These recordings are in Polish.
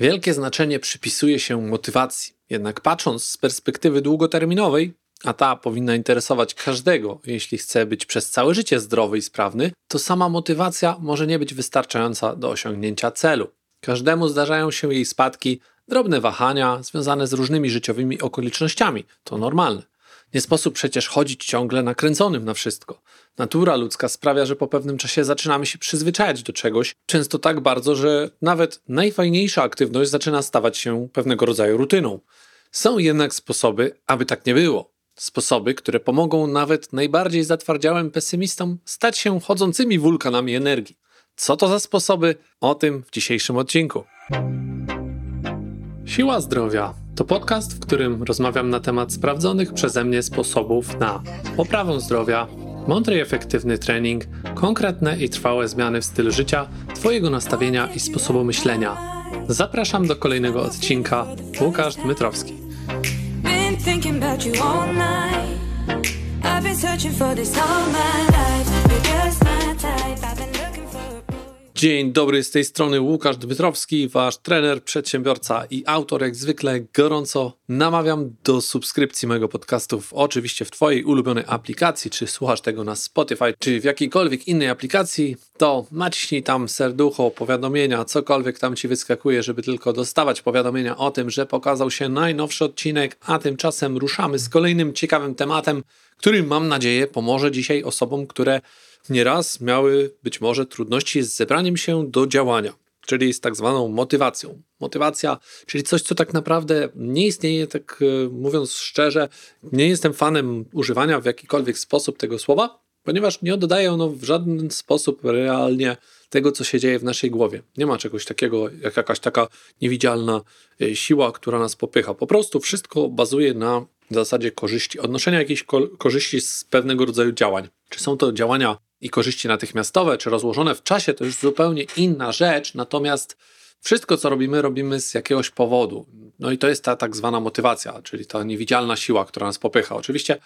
Wielkie znaczenie przypisuje się motywacji. Jednak patrząc z perspektywy długoterminowej, a ta powinna interesować każdego, jeśli chce być przez całe życie zdrowy i sprawny, to sama motywacja może nie być wystarczająca do osiągnięcia celu. Każdemu zdarzają się jej spadki, drobne wahania związane z różnymi życiowymi okolicznościami. To normalne. Nie sposób przecież chodzić ciągle nakręconym na wszystko. Natura ludzka sprawia, że po pewnym czasie zaczynamy się przyzwyczajać do czegoś, często tak bardzo, że nawet najfajniejsza aktywność zaczyna stawać się pewnego rodzaju rutyną. Są jednak sposoby, aby tak nie było. Sposoby, które pomogą nawet najbardziej zatwardziałym pesymistom stać się chodzącymi wulkanami energii. Co to za sposoby? O tym w dzisiejszym odcinku. Siła zdrowia to podcast, w którym rozmawiam na temat sprawdzonych przeze mnie sposobów na poprawę zdrowia, mądry i efektywny trening, konkretne i trwałe zmiany w stylu życia, Twojego nastawienia i sposobu myślenia. Zapraszam do kolejnego odcinka. Łukasz Dmytrowski. Dzień dobry, z tej strony Łukasz Dmytrowski, wasz trener, przedsiębiorca i autor. Jak zwykle gorąco namawiam do subskrypcji mojego podcastu, oczywiście w twojej ulubionej aplikacji, czy słuchasz tego na Spotify, czy w jakiejkolwiek innej aplikacji, to naciśnij tam serducho, powiadomienia, cokolwiek tam ci wyskakuje, żeby tylko dostawać powiadomienia o tym, że pokazał się najnowszy odcinek, a tymczasem ruszamy z kolejnym ciekawym tematem, który mam nadzieję pomoże dzisiaj osobom, które nieraz miały być może trudności z zebraniem się do działania, czyli z tak zwaną motywacją. Motywacja, czyli coś, co tak naprawdę nie istnieje, tak e, mówiąc szczerze, nie jestem fanem używania w jakikolwiek sposób tego słowa, ponieważ nie oddaje ono w żaden sposób realnie tego, co się dzieje w naszej głowie. Nie ma czegoś takiego, jak jakaś taka niewidzialna e, siła, która nas popycha. Po prostu wszystko bazuje na zasadzie korzyści, odnoszenia jakiejś korzyści z pewnego rodzaju działań. Czy są to działania i korzyści natychmiastowe, czy rozłożone w czasie, to już zupełnie inna rzecz, natomiast wszystko, co robimy, robimy z jakiegoś powodu. No i to jest ta tak zwana motywacja, czyli ta niewidzialna siła, która nas popycha. Oczywiście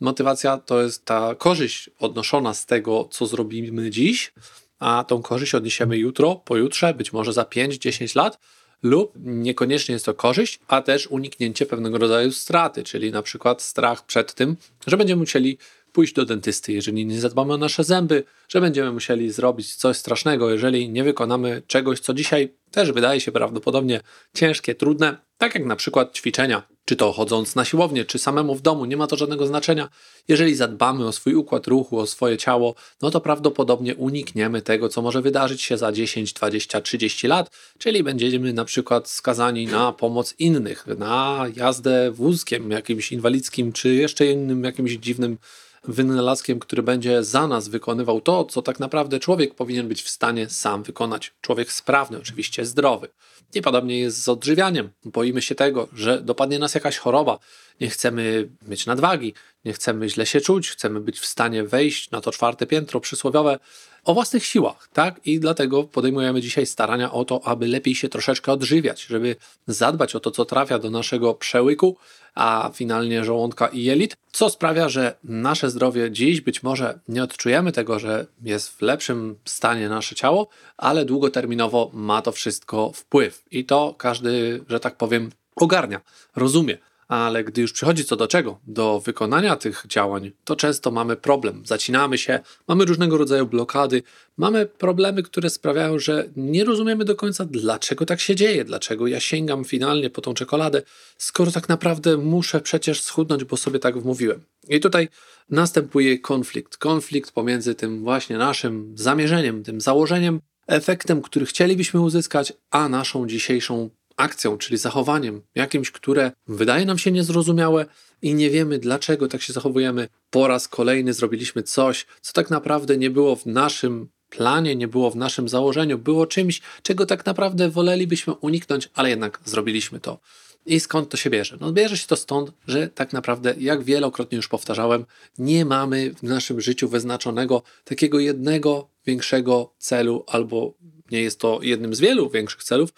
motywacja to jest ta korzyść odnoszona z tego, co zrobimy dziś, a tą korzyść odniesiemy jutro, pojutrze, być może za 5-10 lat, lub niekoniecznie jest to korzyść, a też uniknięcie pewnego rodzaju straty, czyli na przykład strach przed tym, że będziemy musieli pójść do dentysty, jeżeli nie zadbamy o nasze zęby, że będziemy musieli zrobić coś strasznego, jeżeli nie wykonamy czegoś, co dzisiaj też wydaje się prawdopodobnie ciężkie, trudne, tak jak na przykład ćwiczenia, czy to chodząc na siłownię, czy samemu w domu, nie ma to żadnego znaczenia. Jeżeli zadbamy o swój układ ruchu, o swoje ciało, no to prawdopodobnie unikniemy tego, co może wydarzyć się za 10, 20, 30 lat, czyli będziemy na przykład skazani na pomoc innych, na jazdę wózkiem jakimś inwalidzkim, czy jeszcze innym jakimś dziwnym wynalazkiem, który będzie za nas wykonywał to, co tak naprawdę człowiek powinien być w stanie sam wykonać. Człowiek sprawny, oczywiście zdrowy. I podobnie jest z odżywianiem. Boimy się tego, że dopadnie nas jakaś choroba. Nie chcemy mieć nadwagi, nie chcemy źle się czuć, chcemy być w stanie wejść na to czwarte piętro przysłowiowe o własnych siłach, tak? I dlatego podejmujemy dzisiaj starania o to, aby lepiej się troszeczkę odżywiać, żeby zadbać o to, co trafia do naszego przełyku, a finalnie żołądka i jelit, co sprawia, że nasze zdrowie dziś być może nie odczujemy tego, że jest w lepszym stanie nasze ciało, ale długoterminowo ma to wszystko wpływ. I to każdy, że tak powiem, ogarnia, rozumie ale gdy już przychodzi co do czego, do wykonania tych działań, to często mamy problem. Zacinamy się, mamy różnego rodzaju blokady, mamy problemy, które sprawiają, że nie rozumiemy do końca, dlaczego tak się dzieje, dlaczego ja sięgam finalnie po tą czekoladę, skoro tak naprawdę muszę przecież schudnąć, bo sobie tak wmówiłem. I tutaj następuje konflikt. Konflikt pomiędzy tym właśnie naszym zamierzeniem, tym założeniem, efektem, który chcielibyśmy uzyskać, a naszą dzisiejszą akcją, czyli zachowaniem jakimś, które wydaje nam się niezrozumiałe i nie wiemy, dlaczego tak się zachowujemy. Po raz kolejny zrobiliśmy coś, co tak naprawdę nie było w naszym planie, nie było w naszym założeniu, było czymś, czego tak naprawdę wolelibyśmy uniknąć, ale jednak zrobiliśmy to. I skąd to się bierze? No bierze się to stąd, że tak naprawdę, jak wielokrotnie już powtarzałem, nie mamy w naszym życiu wyznaczonego takiego jednego większego celu, albo nie jest to jednym z wielu większych celów,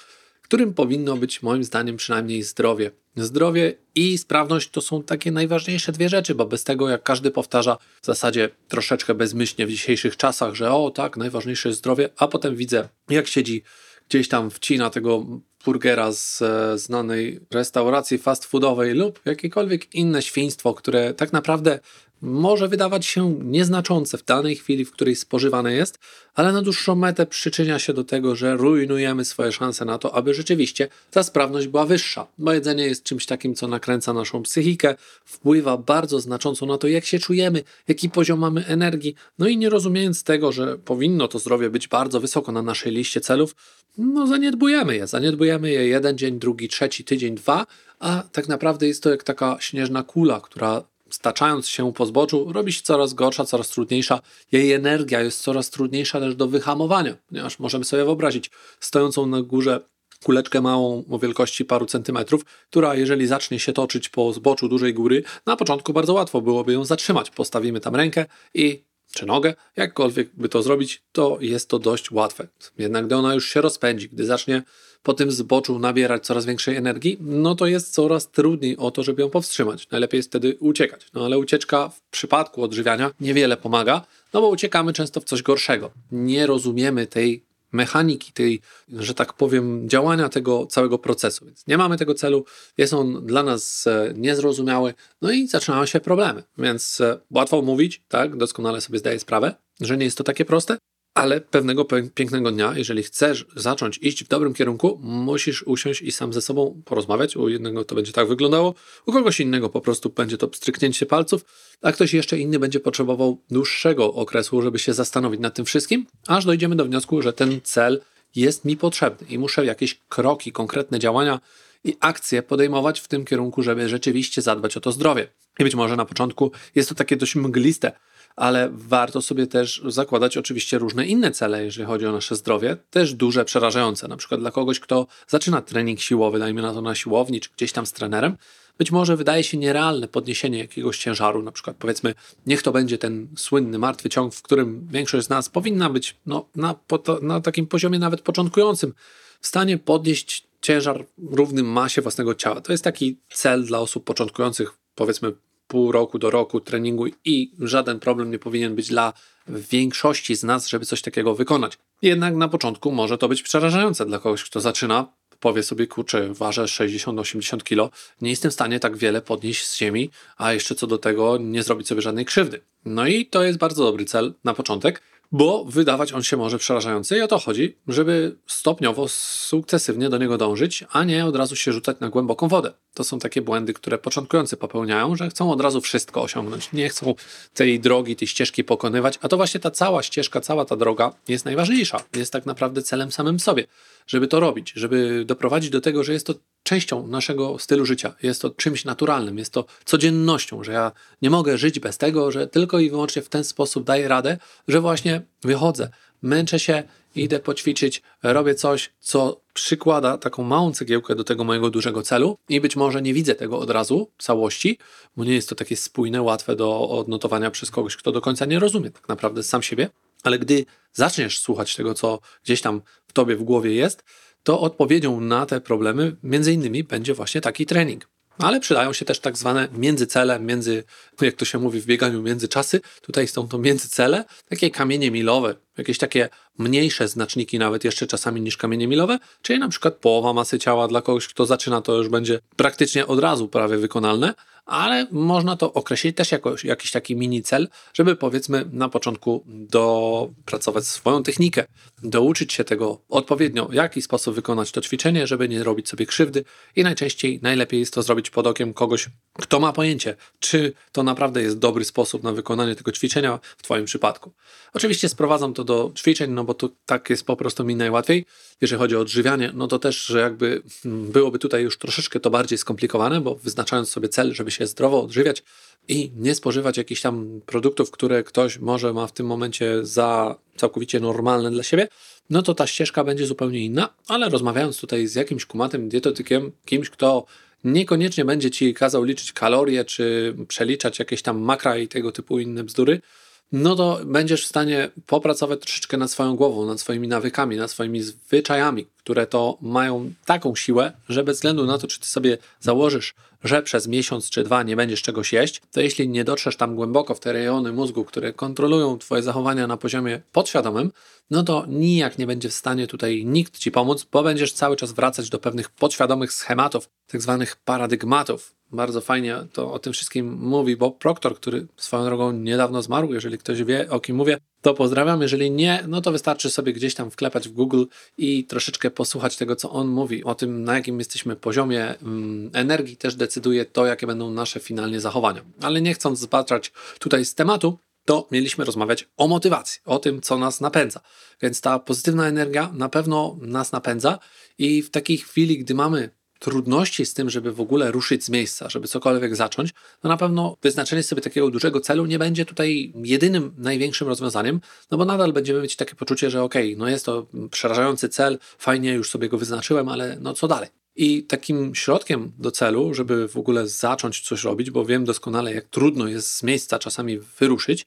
którym powinno być moim zdaniem przynajmniej zdrowie. Zdrowie i sprawność to są takie najważniejsze dwie rzeczy, bo bez tego, jak każdy powtarza w zasadzie troszeczkę bezmyślnie w dzisiejszych czasach, że o tak, najważniejsze jest zdrowie, a potem widzę, jak siedzi gdzieś tam wcina tego burgera z e, znanej restauracji fast foodowej lub jakiekolwiek inne świństwo, które tak naprawdę może wydawać się nieznaczące w danej chwili, w której spożywane jest, ale na dłuższą metę przyczynia się do tego, że rujnujemy swoje szanse na to, aby rzeczywiście ta sprawność była wyższa. Bo jedzenie jest czymś takim, co nakręca naszą psychikę, wpływa bardzo znacząco na to, jak się czujemy, jaki poziom mamy energii. No i nie rozumiejąc tego, że powinno to zdrowie być bardzo wysoko na naszej liście celów, no zaniedbujemy je. Zaniedbujemy je jeden dzień, drugi, trzeci, tydzień, dwa, a tak naprawdę jest to jak taka śnieżna kula, która staczając się po zboczu, robi się coraz gorsza, coraz trudniejsza. Jej energia jest coraz trudniejsza też do wyhamowania, ponieważ możemy sobie wyobrazić stojącą na górze kuleczkę małą o wielkości paru centymetrów, która jeżeli zacznie się toczyć po zboczu dużej góry, na początku bardzo łatwo byłoby ją zatrzymać. Postawimy tam rękę i czy nogę, jakkolwiek by to zrobić, to jest to dość łatwe. Jednak gdy ona już się rozpędzi, gdy zacznie po tym zboczu nabierać coraz większej energii, no to jest coraz trudniej o to, żeby ją powstrzymać. Najlepiej jest wtedy uciekać. No ale ucieczka w przypadku odżywiania niewiele pomaga, no bo uciekamy często w coś gorszego. Nie rozumiemy tej mechaniki, tej, że tak powiem, działania tego całego procesu. Więc nie mamy tego celu, jest on dla nas e, niezrozumiały, no i zaczynają się problemy. Więc e, łatwo mówić, tak, doskonale sobie zdaję sprawę, że nie jest to takie proste, ale pewnego pięknego dnia, jeżeli chcesz zacząć iść w dobrym kierunku, musisz usiąść i sam ze sobą porozmawiać. U jednego to będzie tak wyglądało, u kogoś innego po prostu będzie to stryknięcie palców, a ktoś jeszcze inny będzie potrzebował dłuższego okresu, żeby się zastanowić nad tym wszystkim, aż dojdziemy do wniosku, że ten cel jest mi potrzebny i muszę jakieś kroki, konkretne działania i akcje podejmować w tym kierunku, żeby rzeczywiście zadbać o to zdrowie. I być może na początku jest to takie dość mgliste, ale warto sobie też zakładać oczywiście różne inne cele, jeżeli chodzi o nasze zdrowie, też duże, przerażające. Na przykład dla kogoś, kto zaczyna trening siłowy, dajmy na to na siłowni, czy gdzieś tam z trenerem, być może wydaje się nierealne podniesienie jakiegoś ciężaru, na przykład powiedzmy, niech to będzie ten słynny martwy ciąg, w którym większość z nas powinna być no, na, na takim poziomie nawet początkującym, w stanie podnieść ciężar równym masie własnego ciała. To jest taki cel dla osób początkujących, powiedzmy pół roku do roku treningu i żaden problem nie powinien być dla większości z nas, żeby coś takiego wykonać. Jednak na początku może to być przerażające dla kogoś, kto zaczyna, powie sobie, kurczę, ważę 60-80 kilo, nie jestem w stanie tak wiele podnieść z ziemi, a jeszcze co do tego nie zrobić sobie żadnej krzywdy. No i to jest bardzo dobry cel na początek bo wydawać on się może przerażający i o to chodzi, żeby stopniowo, sukcesywnie do niego dążyć, a nie od razu się rzucać na głęboką wodę. To są takie błędy, które początkujący popełniają, że chcą od razu wszystko osiągnąć, nie chcą tej drogi, tej ścieżki pokonywać, a to właśnie ta cała ścieżka, cała ta droga jest najważniejsza, jest tak naprawdę celem samym sobie, żeby to robić, żeby doprowadzić do tego, że jest to częścią naszego stylu życia, jest to czymś naturalnym, jest to codziennością, że ja nie mogę żyć bez tego, że tylko i wyłącznie w ten sposób daję radę, że właśnie wychodzę, męczę się, idę poćwiczyć, robię coś, co przykłada taką małą cegiełkę do tego mojego dużego celu i być może nie widzę tego od razu, całości, bo nie jest to takie spójne, łatwe do odnotowania przez kogoś, kto do końca nie rozumie tak naprawdę sam siebie, ale gdy zaczniesz słuchać tego, co gdzieś tam w tobie w głowie jest, to odpowiedzią na te problemy między innymi będzie właśnie taki trening. Ale przydają się też tak zwane międzycele, między, jak to się mówi w bieganiu, międzyczasy. Tutaj są to międzycele, takie kamienie milowe, jakieś takie mniejsze znaczniki nawet jeszcze czasami niż kamienie milowe, czyli na przykład połowa masy ciała dla kogoś, kto zaczyna, to już będzie praktycznie od razu prawie wykonalne, ale można to określić też jako jakiś taki mini cel, żeby powiedzmy na początku dopracować swoją technikę, douczyć się tego odpowiednio, w jaki sposób wykonać to ćwiczenie, żeby nie robić sobie krzywdy i najczęściej najlepiej jest to zrobić pod okiem kogoś, kto ma pojęcie, czy to naprawdę jest dobry sposób na wykonanie tego ćwiczenia w Twoim przypadku. Oczywiście sprowadzam to do ćwiczeń, no bo to tak jest po prostu mi najłatwiej. Jeżeli chodzi o odżywianie, no to też, że jakby hmm, byłoby tutaj już troszeczkę to bardziej skomplikowane, bo wyznaczając sobie cel, żeby się zdrowo odżywiać i nie spożywać jakichś tam produktów, które ktoś może ma w tym momencie za całkowicie normalne dla siebie, no to ta ścieżka będzie zupełnie inna, ale rozmawiając tutaj z jakimś kumatym dietetykiem, kimś, kto niekoniecznie będzie ci kazał liczyć kalorie, czy przeliczać jakieś tam makra i tego typu inne bzdury, no to będziesz w stanie popracować troszeczkę nad swoją głową, nad swoimi nawykami, nad swoimi zwyczajami, które to mają taką siłę, że bez względu na to, czy ty sobie założysz, że przez miesiąc czy dwa nie będziesz czegoś jeść, to jeśli nie dotrzesz tam głęboko w te rejony mózgu, które kontrolują twoje zachowania na poziomie podświadomym, no to nijak nie będzie w stanie tutaj nikt ci pomóc, bo będziesz cały czas wracać do pewnych podświadomych schematów, tak zwanych paradygmatów, bardzo fajnie to o tym wszystkim mówi Bob Proctor, który swoją drogą niedawno zmarł. Jeżeli ktoś wie, o kim mówię, to pozdrawiam. Jeżeli nie, no to wystarczy sobie gdzieś tam wklepać w Google i troszeczkę posłuchać tego, co on mówi. O tym, na jakim jesteśmy poziomie mm, energii, też decyduje to, jakie będą nasze finalnie zachowania. Ale nie chcąc zbaczać tutaj z tematu, to mieliśmy rozmawiać o motywacji, o tym, co nas napędza. Więc ta pozytywna energia na pewno nas napędza i w takiej chwili, gdy mamy trudności z tym, żeby w ogóle ruszyć z miejsca, żeby cokolwiek zacząć, no na pewno wyznaczenie sobie takiego dużego celu nie będzie tutaj jedynym, największym rozwiązaniem, no bo nadal będziemy mieć takie poczucie, że okej, okay, no jest to przerażający cel, fajnie, już sobie go wyznaczyłem, ale no co dalej? I takim środkiem do celu, żeby w ogóle zacząć coś robić, bo wiem doskonale, jak trudno jest z miejsca czasami wyruszyć,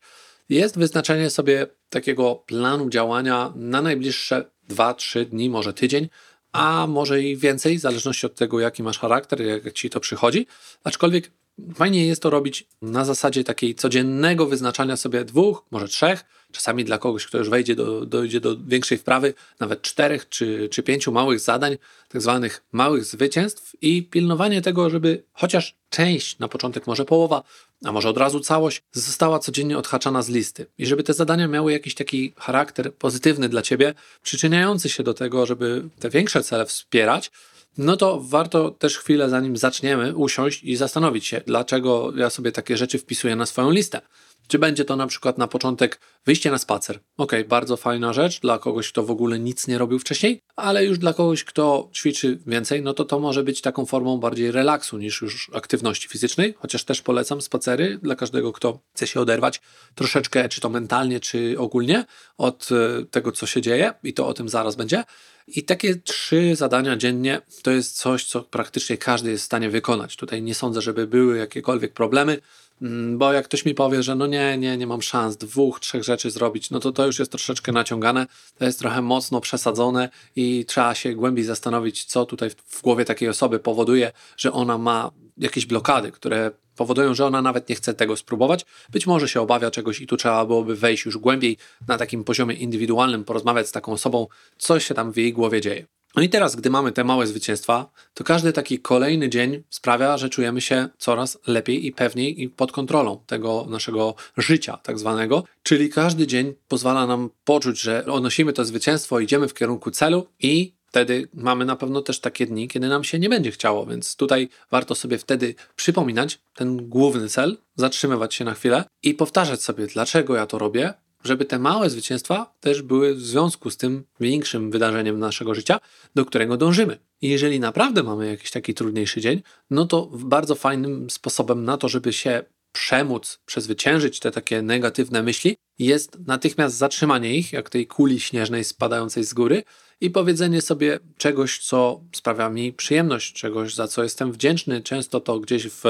jest wyznaczenie sobie takiego planu działania na najbliższe 2-3 dni, może tydzień, a może i więcej, w zależności od tego, jaki masz charakter, jak ci to przychodzi. Aczkolwiek fajnie jest to robić na zasadzie takiej codziennego wyznaczania sobie dwóch, może trzech Czasami dla kogoś, kto już wejdzie do, dojdzie do większej wprawy, nawet czterech czy, czy pięciu małych zadań, tak zwanych małych zwycięstw i pilnowanie tego, żeby chociaż część, na początek może połowa, a może od razu całość, została codziennie odhaczana z listy. I żeby te zadania miały jakiś taki charakter pozytywny dla ciebie, przyczyniający się do tego, żeby te większe cele wspierać, no to warto też chwilę, zanim zaczniemy, usiąść i zastanowić się, dlaczego ja sobie takie rzeczy wpisuję na swoją listę. Czy będzie to na przykład na początek wyjście na spacer? Ok, bardzo fajna rzecz dla kogoś, kto w ogóle nic nie robił wcześniej, ale już dla kogoś, kto ćwiczy więcej, no to to może być taką formą bardziej relaksu niż już aktywności fizycznej, chociaż też polecam spacery dla każdego, kto chce się oderwać troszeczkę, czy to mentalnie, czy ogólnie od e, tego, co się dzieje i to o tym zaraz będzie. I takie trzy zadania dziennie to jest coś, co praktycznie każdy jest w stanie wykonać. Tutaj nie sądzę, żeby były jakiekolwiek problemy. Mm, bo jak ktoś mi powie, że no nie, nie, nie mam szans dwóch, trzech rzeczy zrobić, no to to już jest troszeczkę naciągane, to jest trochę mocno przesadzone i trzeba się głębiej zastanowić, co tutaj w głowie takiej osoby powoduje, że ona ma jakieś blokady, które powodują, że ona nawet nie chce tego spróbować. Być może się obawia czegoś i tu trzeba byłoby wejść już głębiej na takim poziomie indywidualnym, porozmawiać z taką osobą, co się tam w jej głowie dzieje. No i teraz, gdy mamy te małe zwycięstwa, to każdy taki kolejny dzień sprawia, że czujemy się coraz lepiej i pewniej i pod kontrolą tego naszego życia, tak zwanego. Czyli każdy dzień pozwala nam poczuć, że odnosimy to zwycięstwo, idziemy w kierunku celu i wtedy mamy na pewno też takie dni, kiedy nam się nie będzie chciało, więc tutaj warto sobie wtedy przypominać ten główny cel, zatrzymywać się na chwilę i powtarzać sobie, dlaczego ja to robię, żeby te małe zwycięstwa też były w związku z tym większym wydarzeniem naszego życia, do którego dążymy. I jeżeli naprawdę mamy jakiś taki trudniejszy dzień, no to bardzo fajnym sposobem na to, żeby się przemóc, przezwyciężyć te takie negatywne myśli, jest natychmiast zatrzymanie ich, jak tej kuli śnieżnej spadającej z góry, i powiedzenie sobie czegoś, co sprawia mi przyjemność, czegoś, za co jestem wdzięczny. Często to gdzieś w,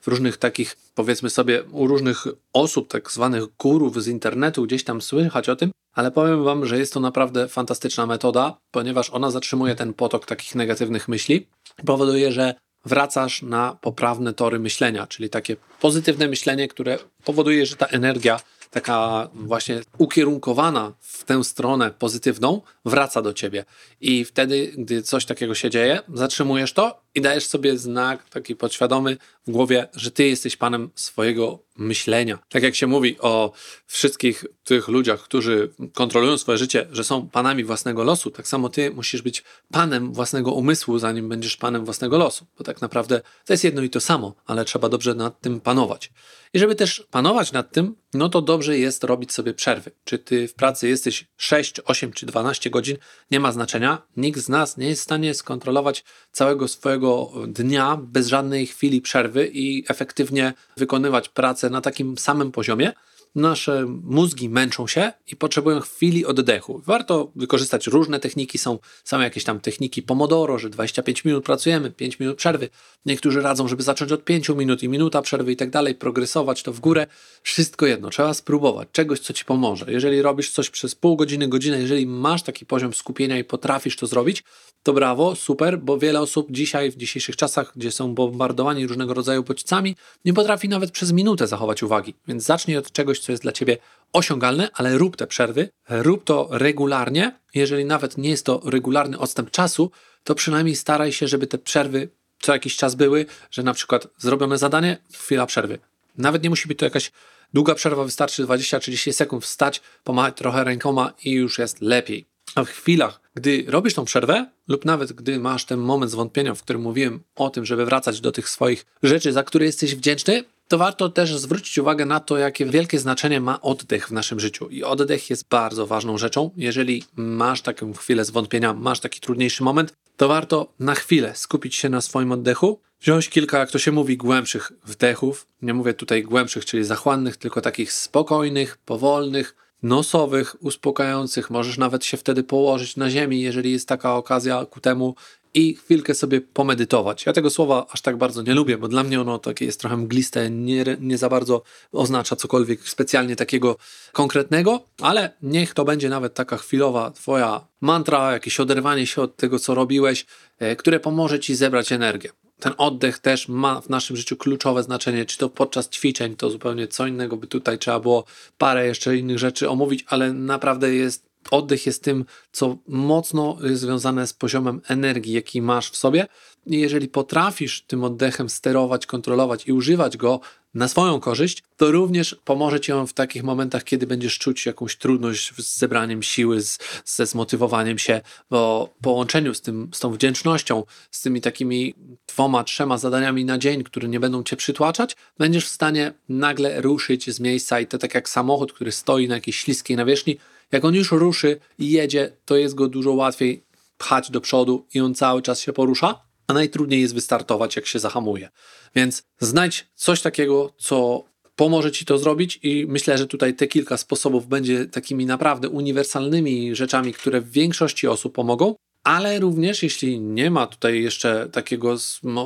w różnych takich, powiedzmy sobie, u różnych osób, tak zwanych górów z internetu, gdzieś tam słychać o tym, ale powiem Wam, że jest to naprawdę fantastyczna metoda, ponieważ ona zatrzymuje ten potok takich negatywnych myśli, powoduje, że wracasz na poprawne tory myślenia, czyli takie pozytywne myślenie, które powoduje, że ta energia taka właśnie ukierunkowana w tę stronę pozytywną, wraca do ciebie. I wtedy, gdy coś takiego się dzieje, zatrzymujesz to i dajesz sobie znak taki podświadomy w głowie, że ty jesteś panem swojego myślenia. Tak jak się mówi o wszystkich tych ludziach, którzy kontrolują swoje życie, że są panami własnego losu, tak samo ty musisz być panem własnego umysłu, zanim będziesz panem własnego losu. Bo tak naprawdę to jest jedno i to samo, ale trzeba dobrze nad tym panować. I żeby też panować nad tym, no to dobrze jest robić sobie przerwy. Czy ty w pracy jesteś 6, 8 czy 12 godzin, nie ma znaczenia. Nikt z nas nie jest w stanie skontrolować całego swojego dnia bez żadnej chwili przerwy i efektywnie wykonywać pracę na takim samym poziomie. Nasze mózgi męczą się i potrzebują chwili oddechu. Warto wykorzystać różne techniki, są same jakieś tam techniki Pomodoro, że 25 minut pracujemy, 5 minut przerwy. Niektórzy radzą, żeby zacząć od 5 minut i minuta przerwy i tak dalej, progresować to w górę. Wszystko jedno, trzeba spróbować czegoś, co ci pomoże. Jeżeli robisz coś przez pół godziny, godzinę, jeżeli masz taki poziom skupienia i potrafisz to zrobić, to brawo, super, bo wiele osób dzisiaj, w dzisiejszych czasach, gdzie są bombardowani różnego rodzaju bodźcami, nie potrafi nawet przez minutę zachować uwagi. Więc zacznij od czegoś, co jest dla ciebie osiągalne, ale rób te przerwy, rób to regularnie. Jeżeli nawet nie jest to regularny odstęp czasu, to przynajmniej staraj się, żeby te przerwy co jakiś czas były, że na przykład zrobione zadanie, chwila przerwy. Nawet nie musi być to jakaś długa przerwa, wystarczy 20-30 sekund wstać, pomachać trochę rękoma i już jest lepiej. A w chwilach, gdy robisz tą przerwę, lub nawet gdy masz ten moment zwątpienia, w którym mówiłem o tym, żeby wracać do tych swoich rzeczy, za które jesteś wdzięczny, to warto też zwrócić uwagę na to, jakie wielkie znaczenie ma oddech w naszym życiu. I oddech jest bardzo ważną rzeczą. Jeżeli masz taką chwilę zwątpienia, masz taki trudniejszy moment, to warto na chwilę skupić się na swoim oddechu, wziąć kilka, jak to się mówi, głębszych wdechów. Nie mówię tutaj głębszych, czyli zachłannych, tylko takich spokojnych, powolnych, nosowych, uspokajających. Możesz nawet się wtedy położyć na ziemi, jeżeli jest taka okazja ku temu i chwilkę sobie pomedytować. Ja tego słowa aż tak bardzo nie lubię, bo dla mnie ono takie jest trochę mgliste, nie, nie za bardzo oznacza cokolwiek specjalnie takiego konkretnego, ale niech to będzie nawet taka chwilowa twoja mantra, jakieś oderwanie się od tego, co robiłeś, e, które pomoże ci zebrać energię ten oddech też ma w naszym życiu kluczowe znaczenie, czy to podczas ćwiczeń, to zupełnie co innego by tutaj trzeba było parę jeszcze innych rzeczy omówić, ale naprawdę jest oddech jest tym, co mocno jest związane z poziomem energii, jaki masz w sobie. I jeżeli potrafisz tym oddechem sterować, kontrolować i używać go na swoją korzyść, to również pomoże ci on w takich momentach, kiedy będziesz czuć jakąś trudność z zebraniem siły, z, ze zmotywowaniem się, bo połączeniu z, tym, z tą wdzięcznością, z tymi takimi dwoma, trzema zadaniami na dzień, które nie będą cię przytłaczać, będziesz w stanie nagle ruszyć z miejsca i to tak jak samochód, który stoi na jakiejś śliskiej nawierzchni, jak on już ruszy i jedzie, to jest go dużo łatwiej pchać do przodu i on cały czas się porusza, a najtrudniej jest wystartować, jak się zahamuje. Więc znajdź coś takiego, co pomoże ci to zrobić i myślę, że tutaj te kilka sposobów będzie takimi naprawdę uniwersalnymi rzeczami, które w większości osób pomogą. Ale również, jeśli nie ma tutaj jeszcze takiego,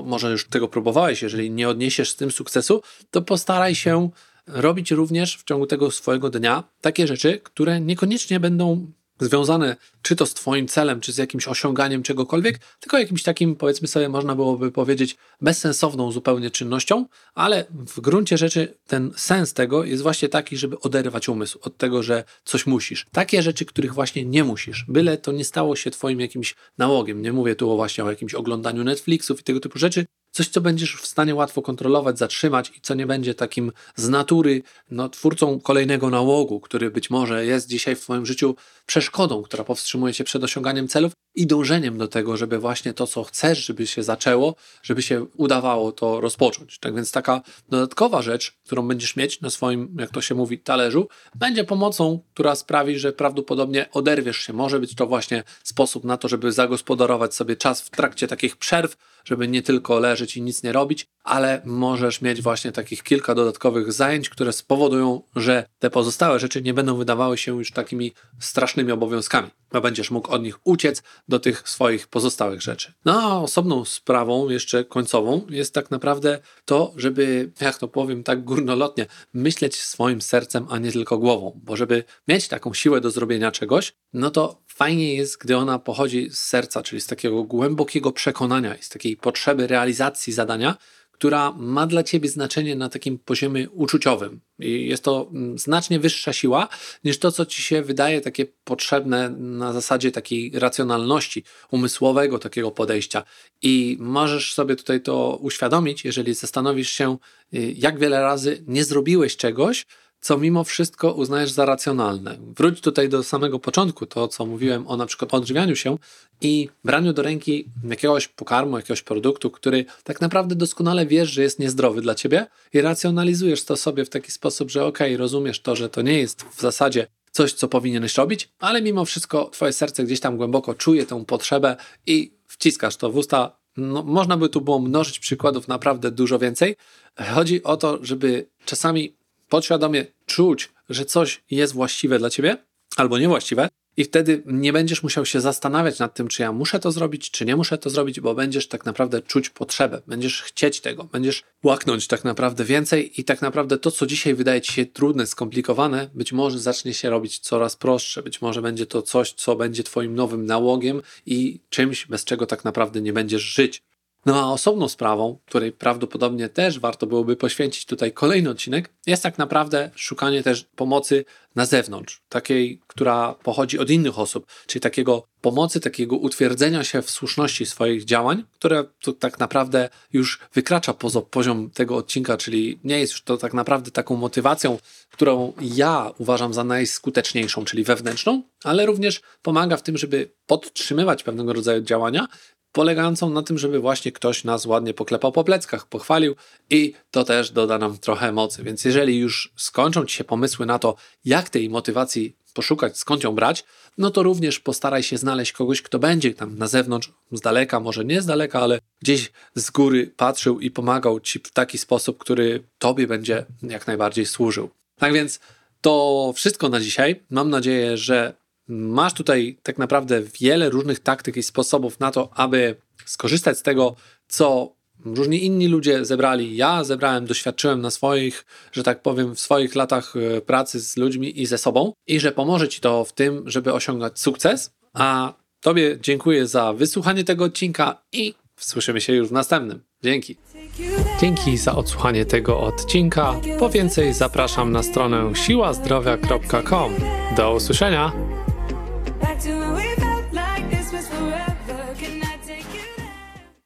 może już tego próbowałeś, jeżeli nie odniesiesz z tym sukcesu, to postaraj się robić również w ciągu tego swojego dnia takie rzeczy, które niekoniecznie będą związane czy to z Twoim celem, czy z jakimś osiąganiem czegokolwiek, tylko jakimś takim, powiedzmy sobie, można byłoby powiedzieć, bezsensowną zupełnie czynnością, ale w gruncie rzeczy ten sens tego jest właśnie taki, żeby oderwać umysł od tego, że coś musisz. Takie rzeczy, których właśnie nie musisz, byle to nie stało się Twoim jakimś nałogiem. Nie mówię tu właśnie o jakimś oglądaniu Netflixów i tego typu rzeczy, coś, co będziesz w stanie łatwo kontrolować, zatrzymać i co nie będzie takim z natury no, twórcą kolejnego nałogu, który być może jest dzisiaj w Twoim życiu przeszkodą, która powstrzymuje Cię przed osiąganiem celów i dążeniem do tego, żeby właśnie to, co chcesz, żeby się zaczęło, żeby się udawało to rozpocząć. Tak więc taka dodatkowa rzecz, którą będziesz mieć na swoim, jak to się mówi, talerzu, będzie pomocą, która sprawi, że prawdopodobnie oderwiesz się. Może być to właśnie sposób na to, żeby zagospodarować sobie czas w trakcie takich przerw, żeby nie tylko leżeć i nic nie robić, ale możesz mieć właśnie takich kilka dodatkowych zajęć, które spowodują, że te pozostałe rzeczy nie będą wydawały się już takimi strasznymi obowiązkami, bo będziesz mógł od nich uciec do tych swoich pozostałych rzeczy. No a osobną sprawą, jeszcze końcową, jest tak naprawdę to, żeby, jak to powiem tak górnolotnie, myśleć swoim sercem, a nie tylko głową, bo żeby mieć taką siłę do zrobienia czegoś, no to fajnie jest, gdy ona pochodzi z serca, czyli z takiego głębokiego przekonania i z takiej potrzeby realizacji zadania, która ma dla ciebie znaczenie na takim poziomie uczuciowym. Jest to mm, znacznie wyższa siła niż to, co ci się wydaje takie potrzebne na zasadzie takiej racjonalności, umysłowego takiego podejścia. I możesz sobie tutaj to uświadomić, jeżeli zastanowisz się, y, jak wiele razy nie zrobiłeś czegoś, co mimo wszystko uznajesz za racjonalne. Wróć tutaj do samego początku, to co mówiłem o na przykład odżywianiu się i braniu do ręki jakiegoś pokarmu, jakiegoś produktu, który tak naprawdę doskonale wiesz, że jest niezdrowy dla ciebie i racjonalizujesz to sobie w taki sposób, że okej, okay, rozumiesz to, że to nie jest w zasadzie coś, co powinieneś robić, ale mimo wszystko twoje serce gdzieś tam głęboko czuje tę potrzebę i wciskasz to w usta. No, można by tu było mnożyć przykładów naprawdę dużo więcej. Chodzi o to, żeby czasami podświadomie czuć, że coś jest właściwe dla ciebie albo niewłaściwe, i wtedy nie będziesz musiał się zastanawiać nad tym, czy ja muszę to zrobić, czy nie muszę to zrobić, bo będziesz tak naprawdę czuć potrzebę, będziesz chcieć tego, będziesz łaknąć tak naprawdę więcej i tak naprawdę to, co dzisiaj wydaje ci się trudne, skomplikowane, być może zacznie się robić coraz prostsze, być może będzie to coś, co będzie twoim nowym nałogiem i czymś, bez czego tak naprawdę nie będziesz żyć. No a osobną sprawą, której prawdopodobnie też warto byłoby poświęcić tutaj kolejny odcinek, jest tak naprawdę szukanie też pomocy na zewnątrz, takiej, która pochodzi od innych osób, czyli takiego pomocy, takiego utwierdzenia się w słuszności swoich działań, które to tak naprawdę już wykracza poza poziom tego odcinka, czyli nie jest już to tak naprawdę taką motywacją, którą ja uważam za najskuteczniejszą, czyli wewnętrzną, ale również pomaga w tym, żeby podtrzymywać pewnego rodzaju działania, polegającą na tym, żeby właśnie ktoś nas ładnie poklepał po pleckach, pochwalił i to też doda nam trochę mocy. Więc jeżeli już skończą Ci się pomysły na to, jak tej motywacji poszukać, skąd ją brać, no to również postaraj się znaleźć kogoś, kto będzie tam na zewnątrz, z daleka, może nie z daleka, ale gdzieś z góry patrzył i pomagał Ci w taki sposób, który Tobie będzie jak najbardziej służył. Tak więc to wszystko na dzisiaj. Mam nadzieję, że Masz tutaj tak naprawdę wiele różnych taktyk i sposobów na to, aby skorzystać z tego, co różni inni ludzie zebrali. Ja zebrałem, doświadczyłem na swoich, że tak powiem, w swoich latach e, pracy z ludźmi i ze sobą, i że pomoże Ci to w tym, żeby osiągać sukces. A Tobie dziękuję za wysłuchanie tego odcinka i słyszymy się już w następnym. Dzięki. Dzięki za odsłuchanie tego odcinka. Po więcej zapraszam na stronę siłazdrowia.com. Do usłyszenia.